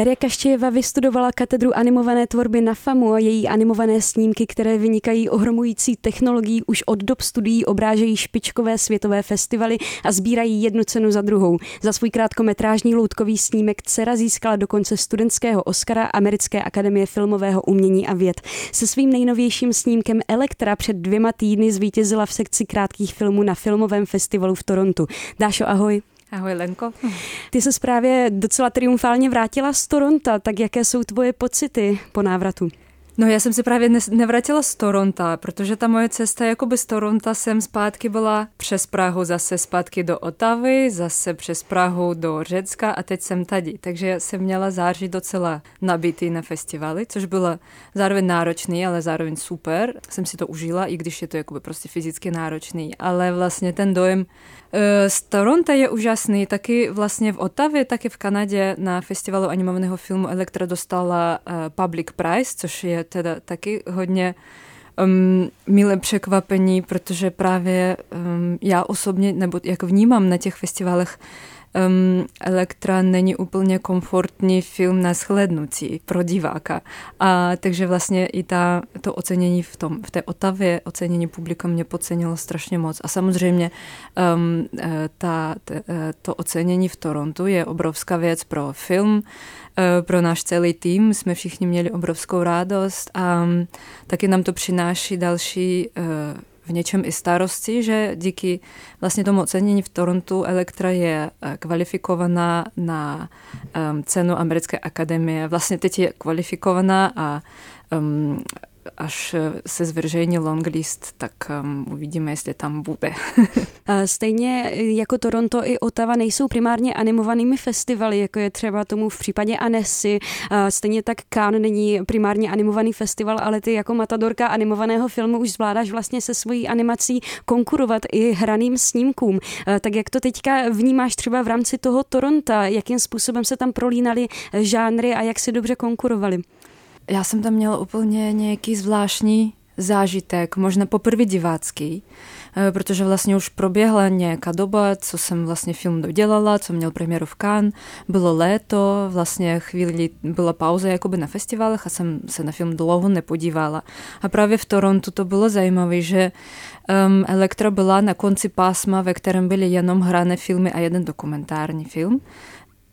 Daria Kaštějeva vystudovala katedru animované tvorby na FAMu a její animované snímky, které vynikají ohromující technologií už od dob studií obrážejí špičkové světové festivaly a sbírají jednu cenu za druhou. Za svůj krátkometrážní loutkový snímek Cera získala dokonce studentského Oscara Americké akademie filmového umění a věd. Se svým nejnovějším snímkem Elektra před dvěma týdny zvítězila v sekci krátkých filmů na filmovém festivalu v Torontu. Dášo, ahoj. Ahoj Lenko. Ty se právě docela triumfálně vrátila z Toronto, tak jaké jsou tvoje pocity po návratu? No já jsem se právě nevrátila z Toronto, protože ta moje cesta jakoby z Toronto sem zpátky byla přes Prahu, zase zpátky do Otavy, zase přes Prahu do Řecka a teď jsem tady. Takže jsem měla září docela nabitý na festivaly, což bylo zároveň náročný, ale zároveň super. Jsem si to užila, i když je to jakoby prostě fyzicky náročný, ale vlastně ten dojem z Toronto je úžasný, taky vlastně v Otavě, taky v Kanadě na festivalu animovaného filmu Elektra dostala Public Prize, což je teda taky hodně um, milé překvapení, protože právě um, já osobně, nebo jak vnímám na těch festivalech, um, Elektra není úplně komfortní film na shlednutí pro diváka. A takže vlastně i ta, to ocenění v, tom, v té Otavě, ocenění publika mě podcenilo strašně moc. A samozřejmě um, ta, ta, to ocenění v Torontu je obrovská věc pro film, pro náš celý tým. Jsme všichni měli obrovskou radost a taky nám to přináší další v něčem i starosti, že díky vlastně tomu ocenění v Torontu Elektra je eh, kvalifikovaná na um, cenu Americké akademie. Vlastně teď je kvalifikovaná a um, až se zveřejní longlist, tak um, uvidíme, jestli tam bude. Stejně jako Toronto i Ottawa nejsou primárně animovanými festivaly, jako je třeba tomu v případě Anessy. Stejně tak Cannes není primárně animovaný festival, ale ty jako matadorka animovaného filmu už zvládáš vlastně se svojí animací konkurovat i hraným snímkům. Tak jak to teďka vnímáš třeba v rámci toho Toronta? Jakým způsobem se tam prolínaly žánry a jak si dobře konkurovali? Já jsem tam měla úplně nějaký zvláštní zážitek, možná poprvé divácký, eh, protože vlastně už proběhla nějaká doba, co jsem vlastně film dodělala, co měl premiéru v Cannes, bylo léto, vlastně chvíli byla pauza jakoby na festivalech a jsem se na film dlouho nepodívala. A právě v Torontu to bylo zajímavé, že um, Elektra byla na konci pásma, ve kterém byly jenom hrané filmy a jeden dokumentární film.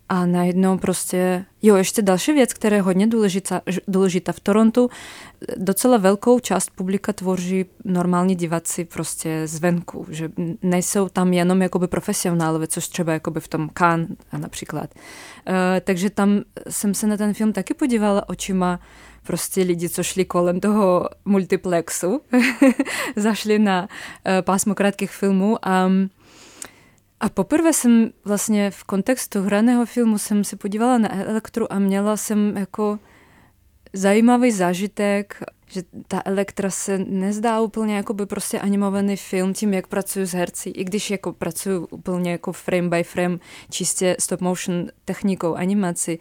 A najednou prostě, jo, ještě další věc, která je hodně důležitá, důležitá v Torontu, docela velkou část publika tvoří normální diváci prostě zvenku, že nejsou tam jenom jakoby profesionálové, což třeba jakoby v tom Cannes například. Uh, takže tam jsem se na ten film taky podívala očima prostě lidi, co šli kolem toho multiplexu, zašli na uh, pásmo krátkých filmů a um, a poprvé jsem vlastně v kontextu hraného filmu jsem se podívala na elektru a měla jsem jako zajímavý zážitek, že ta Elektra se nezdá úplně jako by prostě animovaný film tím, jak pracuju s herci, i když jako pracuju úplně jako frame by frame, čistě stop motion technikou animaci,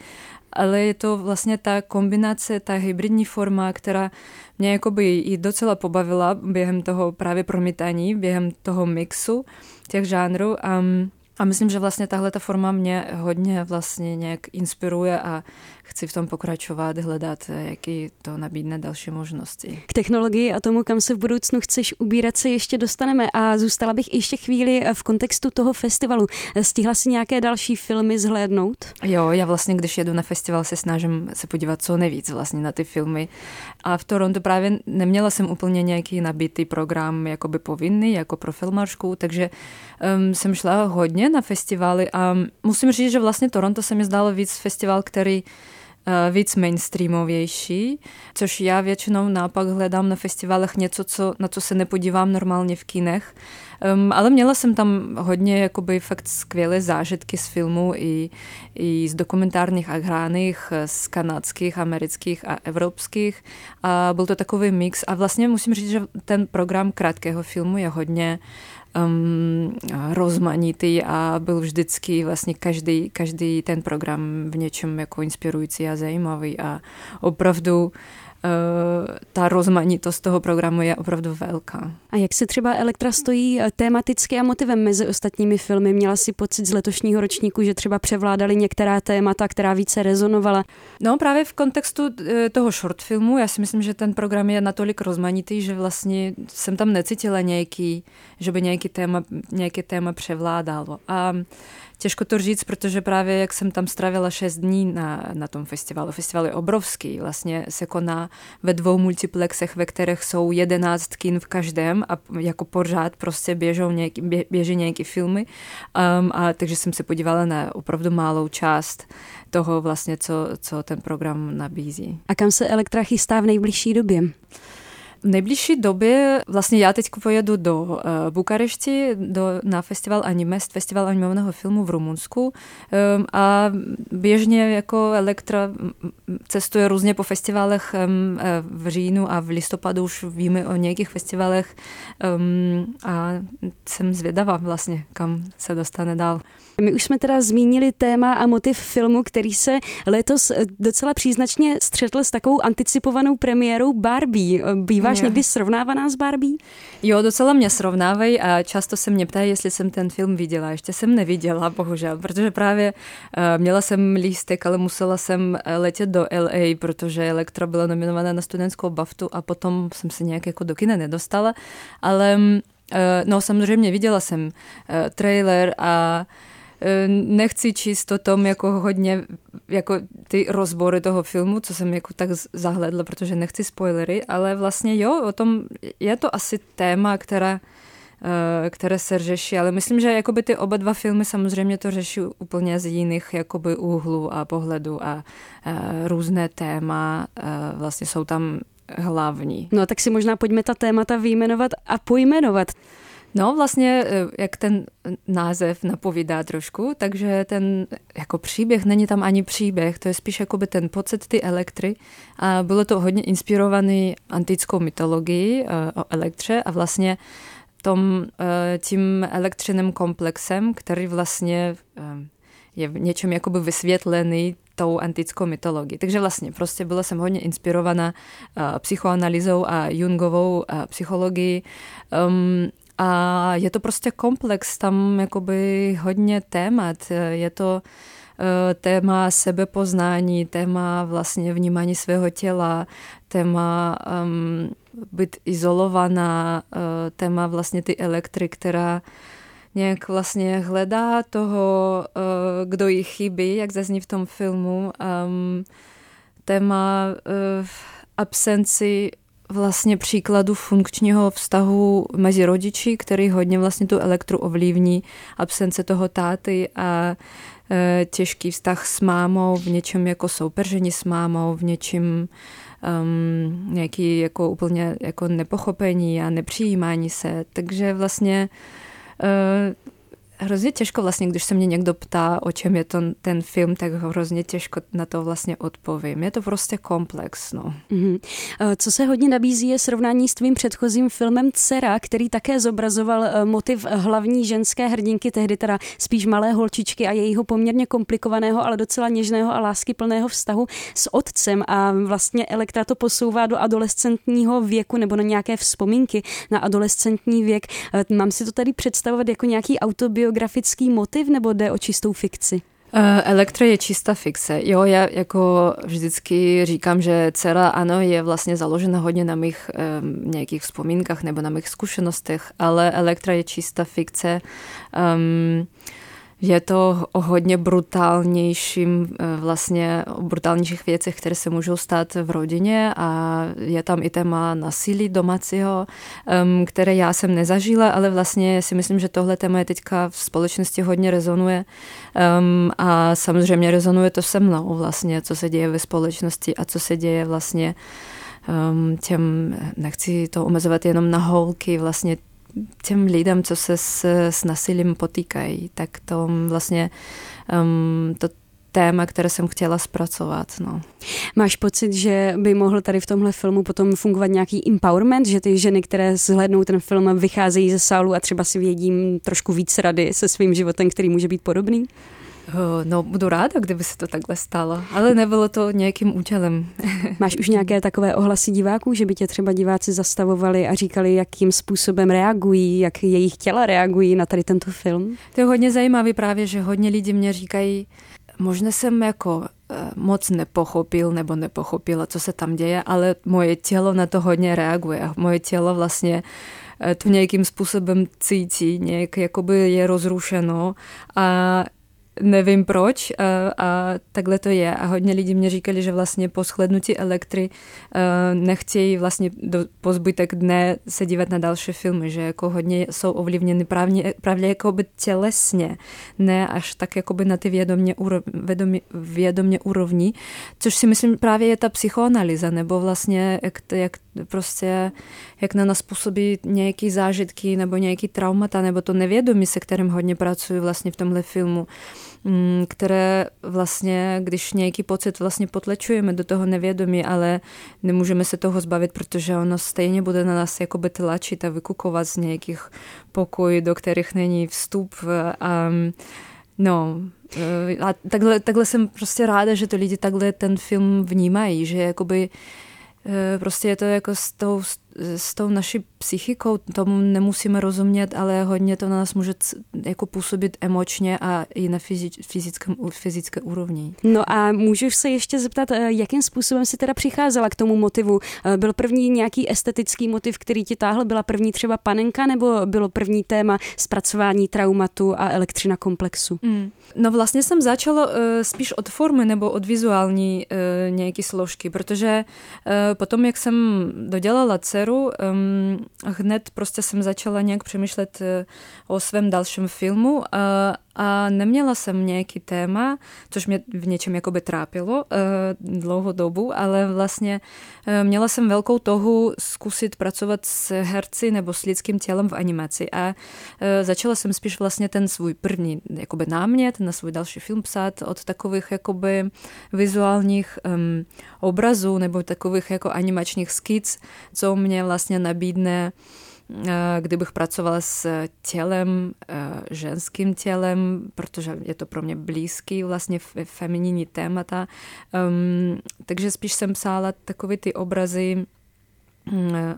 ale je to vlastně ta kombinace, ta hybridní forma, která mě jakoby i docela pobavila během toho právě promítání, během toho mixu těch žánrů. Um, a myslím, že vlastně tahle ta forma mě hodně vlastně nějak inspiruje a chci v tom pokračovat, hledat, jaký to nabídne další možnosti. K technologii a tomu, kam se v budoucnu chceš ubírat, se ještě dostaneme a zůstala bych ještě chvíli v kontextu toho festivalu. Stihla si nějaké další filmy zhlédnout? Jo, já vlastně, když jedu na festival, se snažím se podívat co nejvíc vlastně na ty filmy. A v Toronto právě neměla jsem úplně nějaký nabitý program jakoby povinný, jako pro filmařku, takže um, jsem šla hodně na festivaly a musím říct, že vlastně Toronto se mi zdálo víc festival, který Eh, víc mainstreamovější, což já většinou naopak hledám na festivalech něco, co, na co se nepodívám normálně v kinech. Um, ale měla jsem tam hodně jakoby fakt skvělé zážitky z filmů i, i z dokumentárních a hraných, z kanadských, amerických a evropských. A byl to takový mix. A vlastně musím říct, že ten program krátkého filmu je hodně um, rozmanitý a byl vždycky vlastně každý, každý ten program v něčem jako inspirující a zajímavý. A opravdu ta rozmanitost toho programu je opravdu velká. A jak se třeba Elektra stojí eh, tematicky a motivem mezi ostatními filmy? Měla si pocit z letošního ročníku, že třeba převládaly některá témata, která více rezonovala? No právě v kontextu eh, toho short filmu, já si myslím, že ten program je natolik rozmanitý, že vlastně jsem tam necítila nějaký, že by nějaký téma, nějaké téma převládalo. A Těžko to říct, protože právě jak jsem tam strávila 6 dní na, na tom festivalu, festival je obrovský, vlastně se koná ve dvou multiplexech, ve kterých jsou 11 kin v každém a jako pořád prostě běžou nějaký, bě, běží nějaké filmy. Um, a takže jsem se podívala na opravdu malou část toho vlastně, co, co ten program nabízí. A kam se Elektra chystá v nejbližší době? V nejbližší době, vlastně já teď pojedu do uh, Bukarešti do, na festival Animest, festival animovaného filmu v Rumunsku um, a běžně jako Elektra cestuje různě po festivalech um, v říjnu a v listopadu už víme o nějakých festivalech um, a jsem zvědavá vlastně, kam se dostane dál. My už jsme teda zmínili téma a motiv filmu, který se letos docela příznačně střetl s takovou anticipovanou premiérou Barbie. Býváš někdy srovnávaná s Barbie? Jo, docela mě srovnávají a často se mě ptají, jestli jsem ten film viděla. Ještě jsem neviděla, bohužel, protože právě uh, měla jsem lístek, ale musela jsem eh, letět do LA, protože Elektra byla nominovaná na studentskou baftu a potom jsem se nějak jako do kina nedostala. Ale uh, no samozřejmě viděla jsem trailer a nechci číst o tom jako hodně jako ty rozbory toho filmu, co jsem jako tak zahledla, protože nechci spoilery, ale vlastně jo, o tom je to asi téma, která e, které se řeší, ale myslím, že jakoby ty oba dva filmy samozřejmě to řeší úplně z jiných jakoby úhlů a pohledu a, a různé téma vlastně jsou tam hlavní. No tak si možná pojďme ta témata vyjmenovat a pojmenovat. No vlastně, eh, jak ten název napovídá trošku, takže ten jako příběh není tam ani příběh, to je spíš jakoby ten pocit ty elektry a bylo to hodně inspirovaný antickou mytologií eh, o elektře a vlastně tom, eh, tím elektřiným komplexem, který vlastně je v něčem jakoby vysvětlený tou antickou mytologií. Takže vlastně prostě byla jsem hodně inspirovaná psychoanalýzou a Jungovou psychologií. Um, a je to prostě komplex, tam jakoby hodně témat. Je to uh, téma sebepoznání, téma vlastně vnímání svého těla, téma um, být izolovaná, uh, téma vlastně ty elektry, která nějak vlastně hledá toho, uh, kdo jí chybí, jak zazní v tom filmu. Um, téma uh, absenci vlastně příkladu funkčního vztahu mezi rodiči, který hodně vlastně tu elektru ovlivní, absence toho táty a e, těžký vztah s mámou, v něčem jako soupeření s mámou, v něčem um, nějaký jako úplně jako nepochopení a nepřijímání se. Takže vlastně e, hrozně těžko vlastně, když se mě někdo ptá, o čem je to, ten film, tak hrozně těžko na to vlastně odpovím. Je to prostě komplex. No. Mm-hmm. Co se hodně nabízí je srovnání s tvým předchozím filmem Cera, který také zobrazoval eh, motiv hlavní ženské hrdinky, tehdy teda spíš malé holčičky a jejího poměrně komplikovaného, ale docela něžného a láskyplného vztahu s otcem a vlastně Elektra to posouvá do adolescentního věku nebo na nějaké vzpomínky na adolescentní věk. Eh, mám si to tady představovat jako nějaký autobiografický biografický motiv nebo jde o čistou fikci? Eh, Elektra je čistá fikce. Jo, já jako vždycky říkám, že dcera ano je vlastně založena hodně na mých um, nějakých vzpomínkách nebo na mých zkušenostech, ale Elektra je čistá fikce. Um, je to o hodně brutálnějším, eh, vlastně o brutálnějších věcech, které se můžou stát v rodině a je tam i téma nasilí domácího, které já jsem nezažila, ale vlastně si myslím, že tohle téma je teďka v společnosti hodně rezonuje. A samozřejmě rezonuje to se mnou vlastně, co se děje ve společnosti a co se děje vlastně těm, nechci to omezovat jenom na holky, vlastně těm lidem, co se s, s nasilím potýkají, tak to vlastně um, to téma, které jsem chtěla zpracovat. No. Máš pocit, že by mohl tady v tomhle filmu potom fungovat nějaký empowerment, že ty ženy, které zhlednou ten film, vycházejí ze sálu a třeba si vědí trošku víc rady se svým životem, který může být podobný? No, budu ráda, kdyby se to takhle stalo, ale nebylo to nějakým účelem. Máš už nějaké takové ohlasy diváků, že by tě třeba diváci zastavovali a říkali, jakým způsobem reagují, jak jejich těla reagují na tady tento film? To je hodně zajímavé právě, že hodně lidí mě říkají, možná jsem jako eh, moc nepochopil nebo nepochopila, co se tam děje, ale moje tělo na to hodně reaguje. Moje tělo vlastně eh, to nějakým způsobem cítí, nějak jakoby je rozrušeno a nevím proč a, a takhle to je. A hodně lidí mě říkali, že vlastně po shlednutí elektry nechtějí vlastně do, po zbytek dne se dívat na další filmy, že jako hodně jsou ovlivněny právě, právě jakoby tělesně, ne až tak jakoby na ty vědomě, vědomě, vědomě úrovni, což si myslím právě je ta psychoanalýza, nebo vlastně jak, jak prostě jak na nás působí nějaký zážitky nebo nějaký traumata, nebo to nevědomí, se kterým hodně pracuji vlastně v tomhle filmu. Mm, které vlastně, když nějaký pocit vlastně potlečujeme do toho nevědomí, ale nemůžeme se toho zbavit, protože ono stejně bude na nás jakoby tlačit a vykukovat z nějakých pokojů, do kterých není vstup. A, no, a takhle, takhle jsem prostě ráda, že to lidi takhle ten film vnímají, že jakoby Eh, prostě je to jako s tou, s tou naší psychikou, tomu nemusíme rozumět, ale hodně to na nás může jako působit emočně a i na fyzickém, fyzické úrovni. No a můžu se ještě zeptat, eh, jakým způsobem si teda přicházela k tomu motivu? Eh, byl první nějaký estetický motiv, který ti táhl? Byla první třeba panenka nebo bylo první téma zpracování traumatu a elektřina komplexu? Mm. No vlastně jsem začala uh, spíš od formy nebo od vizuální uh, nějaké složky, protože uh, potom, jak jsem dodělala dceru, um, hned prostě jsem začala nějak přemýšlet o svém dalším filmu a neměla jsem nějaký téma, což mě v něčem jakoby trápilo uh, dlouhou dobu, ale vlastně uh, měla jsem velkou tohu zkusit pracovat s herci nebo s lidským tělem v animaci a uh, začala jsem spíš vlastně ten svůj první jakoby námět na svůj další film psát od takových jakoby vizuálních um, obrazů nebo takových jako animačních skic, co mě vlastně nabídne Eh, kdybych pracovala s tělem, eh, ženským tělem, protože je to pro mě blízký vlastně femininní témata. Um, takže spíš jsem psala takové ty obrazy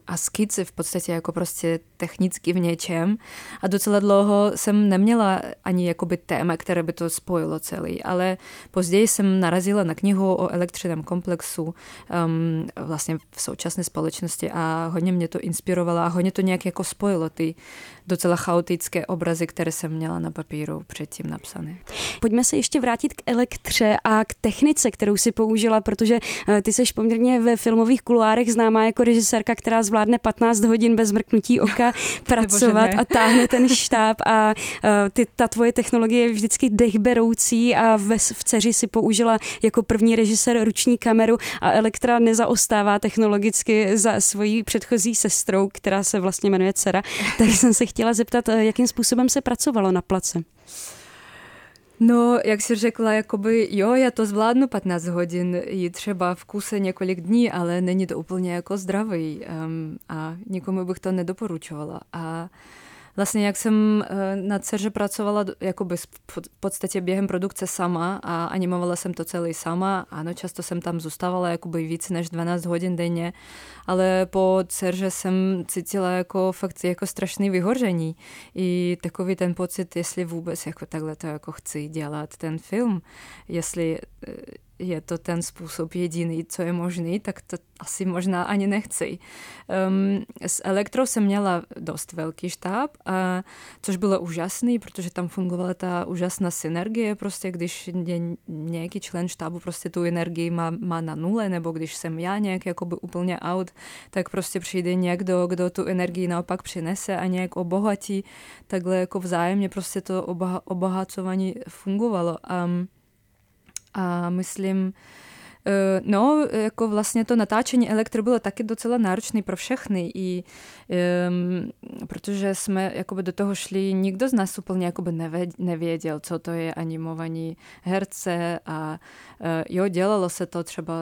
a skici v podstatě jako prostě technicky v něčem a docela dlouho jsem neměla ani jakoby téma, které by to spojilo celý, ale později jsem narazila na knihu o elektřiném komplexu um, vlastně v současné společnosti a hodně mě to inspirovalo a hodně to nějak jako spojilo ty docela chaotické obrazy, které jsem měla na papíru předtím napsané. Pojďme se ještě vrátit k elektře a k technice, kterou si použila, protože eh, ty seš poměrně ve filmových kuloárech známá jako režisérka, která zvládne 15 hodin bez mrknutí oka pracovat a táhne ten štáb a eh, ty, ta tvoje technologie je vždycky dechberoucí a ve, v dceři si použila jako první režisér ruční kameru a Elektra nezaostává technologicky za svojí předchozí sestrou, která se vlastně jmenuje dcera, tak jsem se chtěla zeptat, eh, jakým způsobem se pracovalo na place. No, jak si řekla, jakoby jo, já to zvládnu 15 hodin i třeba v kuse několik dní, ale není to úplně jako zdravý um, a nikomu bych to nedoporučovala. A Vlastně jak jsem eh, na dceře pracovala jakoby v podstatě během produkce sama a animovala jsem to celý sama. Ano, často jsem tam zůstávala jakoby víc než 12 hodin denně, ale po dceře jsem cítila jako fakt jako strašný vyhoření. I takový ten pocit, jestli vůbec jako takhle to jako chci dělat ten film, jestli eh, je to ten způsob jediný, co je možný, tak to asi možná ani nechci. Um, s Elektrou jsem měla dost velký štáb, a, což bylo úžasný, protože tam fungovala ta úžasná synergie, prostě když nějaký člen štábu prostě tu energii má, má na nule, nebo když jsem já nějak jakoby úplně out, tak prostě přijde někdo, kdo tu energii naopak přinese a nějak obohatí, takhle jako vzájemně prostě to obohacování fungovalo. Um, a myslím, e, No, jako vlastně to natáčení elektro bylo taky docela náročné pro všechny, i um, protože jsme jakoby do toho šli, nikdo z nás úplně jakoby nevěděl, co to je animovaní herce a uh, jo, dělalo se to třeba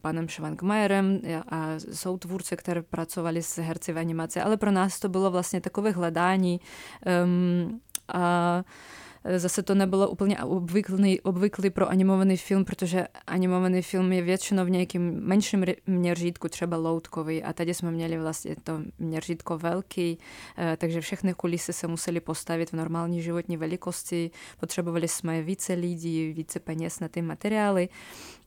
panem Švankmajerem a jsou tvůrci, které pracovali s herci v animaci, ale pro nás to bylo vlastně takové hledání um, a zase to nebylo úplně obvyklý, obvyklý pro animovaný film, protože animovaný film je většinou v nějakém menším měřítku, třeba loutkový a tady jsme měli vlastně to měřítko velký, takže všechny kulisy se museli postavit v normální životní velikosti, potřebovali jsme více lidí, více peněz na ty materiály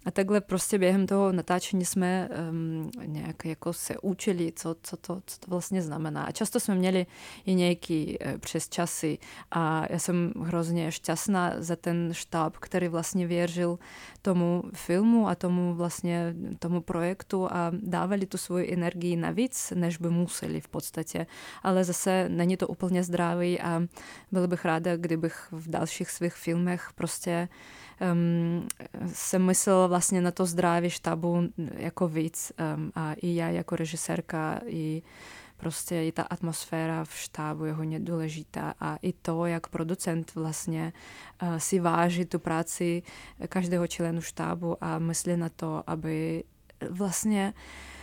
a takhle prostě během toho natáčení jsme um, nějak jako se učili, co, co, to, co to vlastně znamená. A často jsme měli i nějaký uh, přes časy a já jsem hrozně šťastná za ten štáb, který vlastně věřil tomu filmu a tomu vlastně tomu projektu a dávali tu svoji energii navíc, než by museli v podstatě. Ale zase není to úplně zdravý a byla bych ráda, kdybych v dalších svých filmech prostě um, jsem myslela vlastně na to zdraví štábu jako víc um, a i já jako režisérka i prostě i ta atmosféra v štábu je hodně důležitá. A i to, jak producent vlastně uh, si váží tu práci každého členu štábu a myslí na to, aby vlastně uh,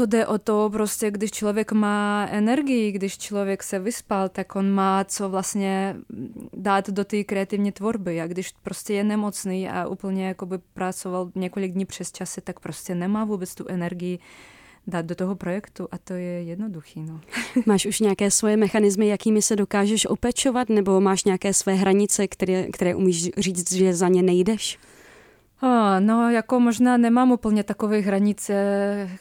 to jde o to, prostě, když člověk má energii, když člověk se vyspal, tak on má co vlastně dát do té kreativní tvorby. A když prostě je nemocný a úplně jakoby pracoval několik dní přes časy, tak prostě nemá vůbec tu energii dát do toho projektu a to je jednoduchý. No. Máš už nějaké svoje mechanismy, jakými se dokážeš opečovat, nebo máš nějaké své hranice, které, které umíš říct, že za ně nejdeš? A, no, jako možná nemám úplně takové hranice,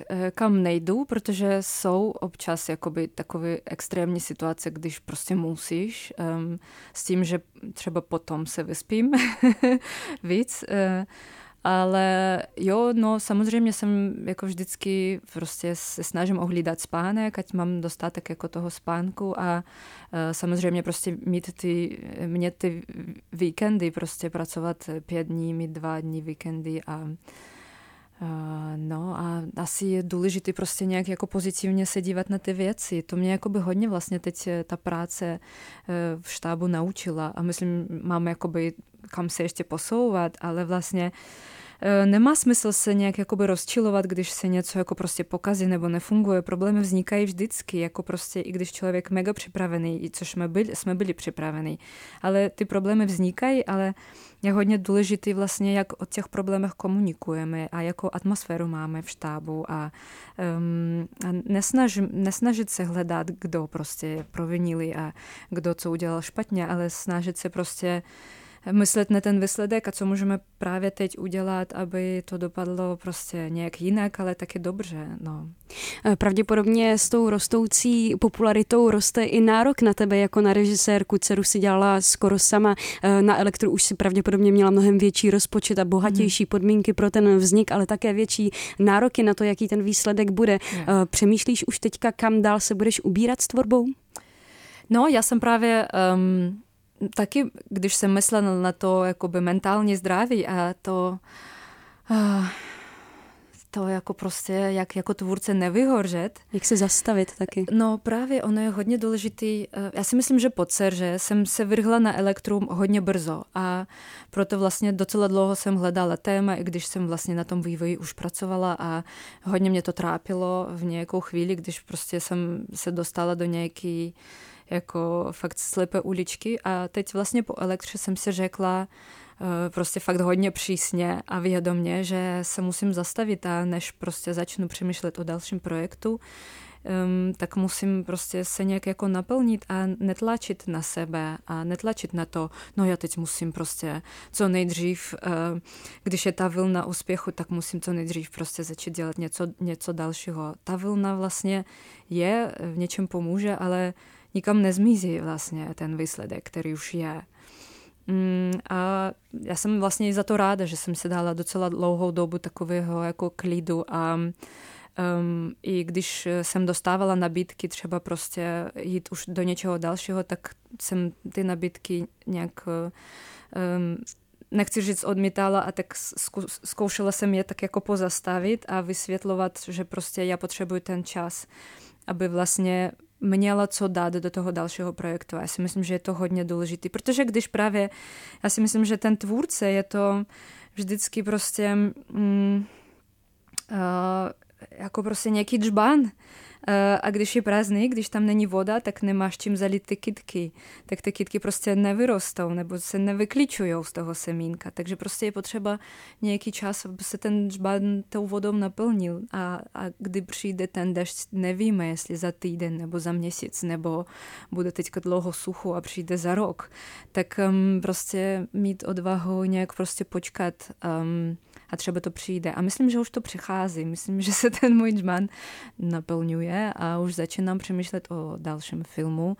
eh, kam nejdu, protože jsou občas jakoby takové extrémní situace, když prostě musíš, um, s tím, že třeba potom se vyspím víc. Uh, ale jo, no samozřejmě jsem jako vždycky prostě se snažím ohlídat spánek, ať mám dostatek jako toho spánku a uh, samozřejmě prostě mít ty, mě ty víkendy, prostě pracovat pět dní, mít dva dní víkendy a no a asi je důležité prostě nějak jako pozitivně se dívat na ty věci. To mě jako by hodně vlastně teď eh, ta práce uh, v štábu naučila a myslím, máme jakoby kam se ještě posouvat, ale vlastně e, nemá smysl se nějak jakoby rozčilovat, když se něco jako prostě pokazí nebo nefunguje. Problémy vznikají vždycky, jako prostě i když člověk mega připravený, což jsme byli, jsme byli připravení. Ale ty problémy vznikají, ale je hodně důležitý vlastně, jak o těch problémech komunikujeme a jakou atmosféru máme v štábu a, um, a nesnaž, nesnažit se hledat, kdo prostě provinili a kdo co udělal špatně, ale snažit se prostě myslet na ten výsledek a co můžeme právě teď udělat, aby to dopadlo prostě nějak jinak, ale taky dobře. No. Eh, pravděpodobně s tou rostoucí popularitou roste i nárok na tebe jako na režisérku. Dceru si dělala skoro sama. Eh, na Elektru už si pravděpodobně měla mnohem větší rozpočet a bohatější hmm. podmínky pro ten vznik, ale také větší nároky na to, jaký ten výsledek bude. Hmm. Přemýšlíš už teďka, kam dál se budeš ubírat s tvorbou? No, já jsem právě um, taky, když jsem myslela na to jakoby mentální zdraví a to, uh, to jako prostě, jak jako tvůrce nevyhořet. Jak se zastavit taky. No právě ono je hodně důležitý. Já si myslím, že po že jsem se vrhla na elektrum hodně brzo a proto vlastně docela dlouho jsem hledala téma, i když jsem vlastně na tom vývoji už pracovala a hodně mě to trápilo v nějakou chvíli, když prostě jsem se dostala do nějaký jako fakt slepé uličky a teď vlastně po elektře jsem si řekla eh, prostě fakt hodně přísně a vědomně, že se musím zastavit a než prostě začnu přemýšlet o dalším projektu, um, tak musím prostě se nějak jako naplnit a netlačit na sebe a netlačit na to, no já teď musím prostě co nejdřív, uh, když je ta vlna úspěchu, tak musím co nejdřív prostě začít dělat něco, něco dalšího. Ta vlna vlastně je, v něčem pomůže, ale nikam nezmizí vlastně ten výsledek, který už je. Mm, a já jsem vlastně za to ráda, že jsem si dala docela dlouhou dobu takového jako klidu a um, i když jsem dostávala nabídky třeba prostě jít už do něčeho dalšího, tak jsem ty nabídky nějak um, nechci říct odmítala a tak zkoušela jsem je tak jako pozastavit a vysvětlovat, že prostě já potřebuji ten čas, aby vlastně měla co dát do toho dalšího projektu. Já si myslím, že je to hodně důležité, protože když právě, já si myslím, že ten tvůrce je to vždycky prostě mm, uh, jako prostě nějaký džban. Eh, a když je prázdný, když tam není voda, tak nemáš čím zalit ty kytky. Tak ty kytky prostě nevyrostou nebo se nevyklíčují z toho semínka. Takže prostě je potřeba nějaký čas, aby se ten džban tou vodou naplnil. A, a kdy přijde ten dešť, nevíme, jestli za týden nebo za měsíc, nebo bude teďka dlouho sucho a přijde za rok. Tak um, prostě mít odvahu nějak prostě počkat um, a třeba to přijde. A myslím, že už to přichází. Myslím, že se ten můj džman naplňuje a už začínám přemýšlet o dalším filmu.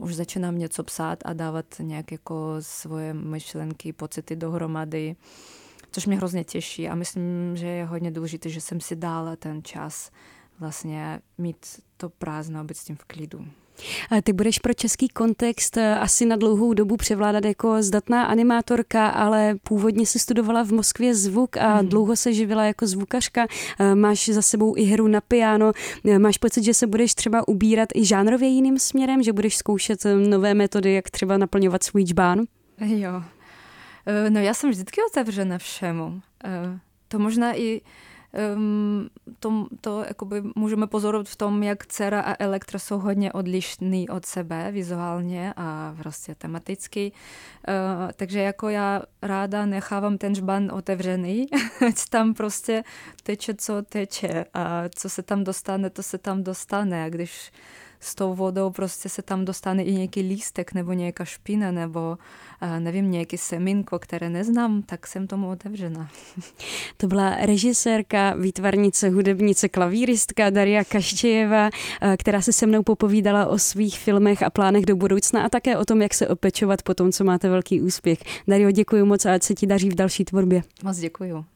Už začínám něco psát a dávat nějak jako svoje myšlenky, pocity dohromady což mě hrozně těší a myslím, že je hodně důležité, že jsem si dala ten čas vlastně mít to prázdno a být s tím v klidu. Ty budeš pro český kontext eh, asi na dlouhou dobu převládat jako zdatná animátorka, ale původně si studovala v Moskvě zvuk a hmm. dlouho se živila jako zvukařka. Eh, máš za sebou i hru na piano. Eh, máš pocit, že se budeš třeba ubírat i žánrově jiným směrem, že budeš zkoušet nové metody, jak třeba naplňovat svůj džbán? Jo. No já jsem vždycky otevřena všemu. To možná i um, to, to jakoby můžeme pozorovat v tom, jak dcera a Elektra jsou hodně odlišný od sebe vizuálně a prostě tematicky. Uh, takže jako já ráda nechávám ten žban otevřený, ať tam prostě teče, co teče a co se tam dostane, to se tam dostane. A když s tou vodou prostě se tam dostane i nějaký lístek nebo nějaká špina nebo nevím, nějaký semínko, které neznám, tak jsem tomu otevřena. To byla režisérka, výtvarnice, hudebnice, klavíristka Daria Kaštějeva, která se se mnou popovídala o svých filmech a plánech do budoucna a také o tom, jak se opečovat po tom, co máte velký úspěch. Dario, děkuji moc a ať se ti daří v další tvorbě. Moc děkuji.